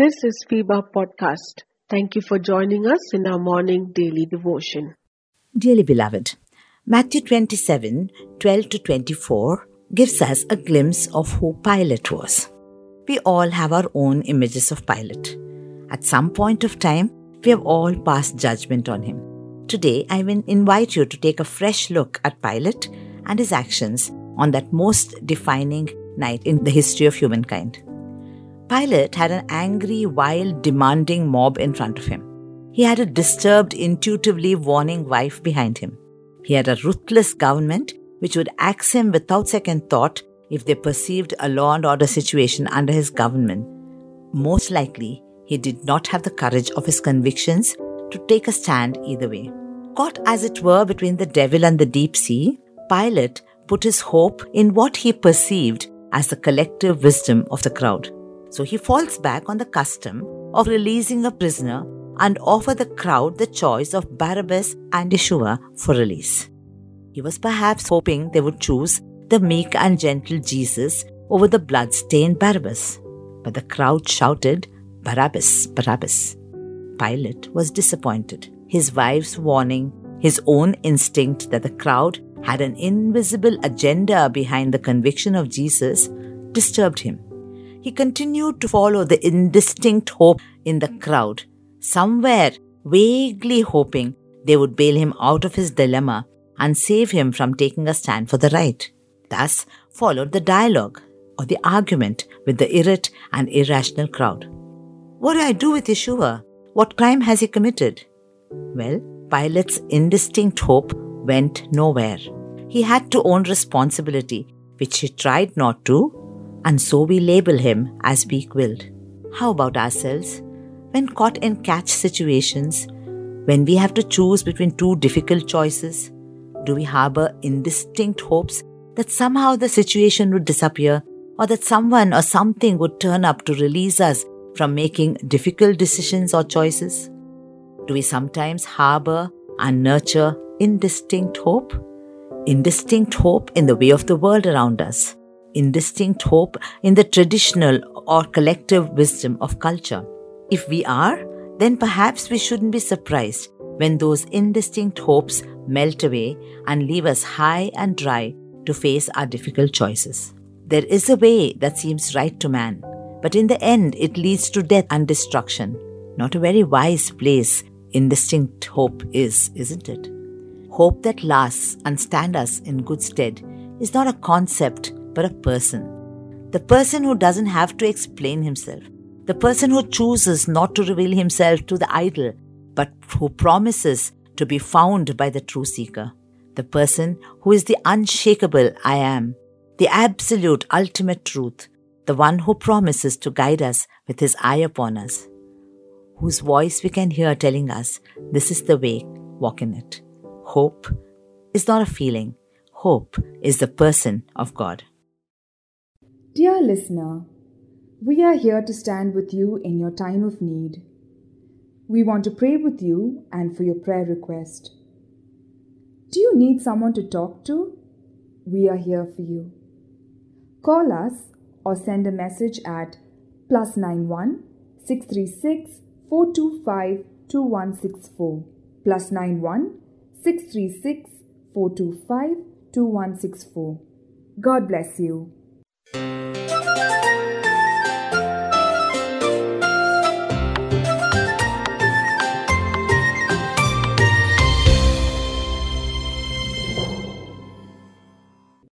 This is FEBA Podcast. Thank you for joining us in our morning daily devotion. Dearly beloved, Matthew 27 12 to 24 gives us a glimpse of who Pilate was. We all have our own images of Pilate. At some point of time, we have all passed judgment on him. Today, I will invite you to take a fresh look at Pilate and his actions on that most defining night in the history of humankind. Pilate had an angry, wild, demanding mob in front of him. He had a disturbed, intuitively warning wife behind him. He had a ruthless government which would axe him without second thought if they perceived a law and order situation under his government. Most likely, he did not have the courage of his convictions to take a stand either way. Caught as it were between the devil and the deep sea, Pilate put his hope in what he perceived as the collective wisdom of the crowd. So he falls back on the custom of releasing a prisoner and offer the crowd the choice of Barabbas and Yeshua for release. He was perhaps hoping they would choose the meek and gentle Jesus over the blood-stained Barabbas. But the crowd shouted, Barabbas, Barabbas. Pilate was disappointed. His wife's warning, his own instinct that the crowd had an invisible agenda behind the conviction of Jesus disturbed him he continued to follow the indistinct hope in the crowd, somewhere vaguely hoping they would bail him out of his dilemma and save him from taking a stand for the right. Thus followed the dialogue or the argument with the irate and irrational crowd. What do I do with Yeshua? What crime has he committed? Well, Pilate's indistinct hope went nowhere. He had to own responsibility, which he tried not to and so we label him as weak willed. How about ourselves? When caught in catch situations, when we have to choose between two difficult choices, do we harbor indistinct hopes that somehow the situation would disappear or that someone or something would turn up to release us from making difficult decisions or choices? Do we sometimes harbor and nurture indistinct hope? Indistinct hope in the way of the world around us indistinct hope in the traditional or collective wisdom of culture. If we are, then perhaps we shouldn't be surprised when those indistinct hopes melt away and leave us high and dry to face our difficult choices. There is a way that seems right to man, but in the end it leads to death and destruction. Not a very wise place indistinct hope is, isn't it? Hope that lasts and stands us in good stead is not a concept but a person. The person who doesn't have to explain himself. The person who chooses not to reveal himself to the idle, but who promises to be found by the true seeker. The person who is the unshakable I am, the absolute ultimate truth, the one who promises to guide us with his eye upon us, whose voice we can hear telling us, This is the way, walk in it. Hope is not a feeling, hope is the person of God. Dear listener, we are here to stand with you in your time of need. We want to pray with you and for your prayer request. Do you need someone to talk to? We are here for you. Call us or send a message at plus 91 636 425 2164 plus 91 636 425 2164. God bless you.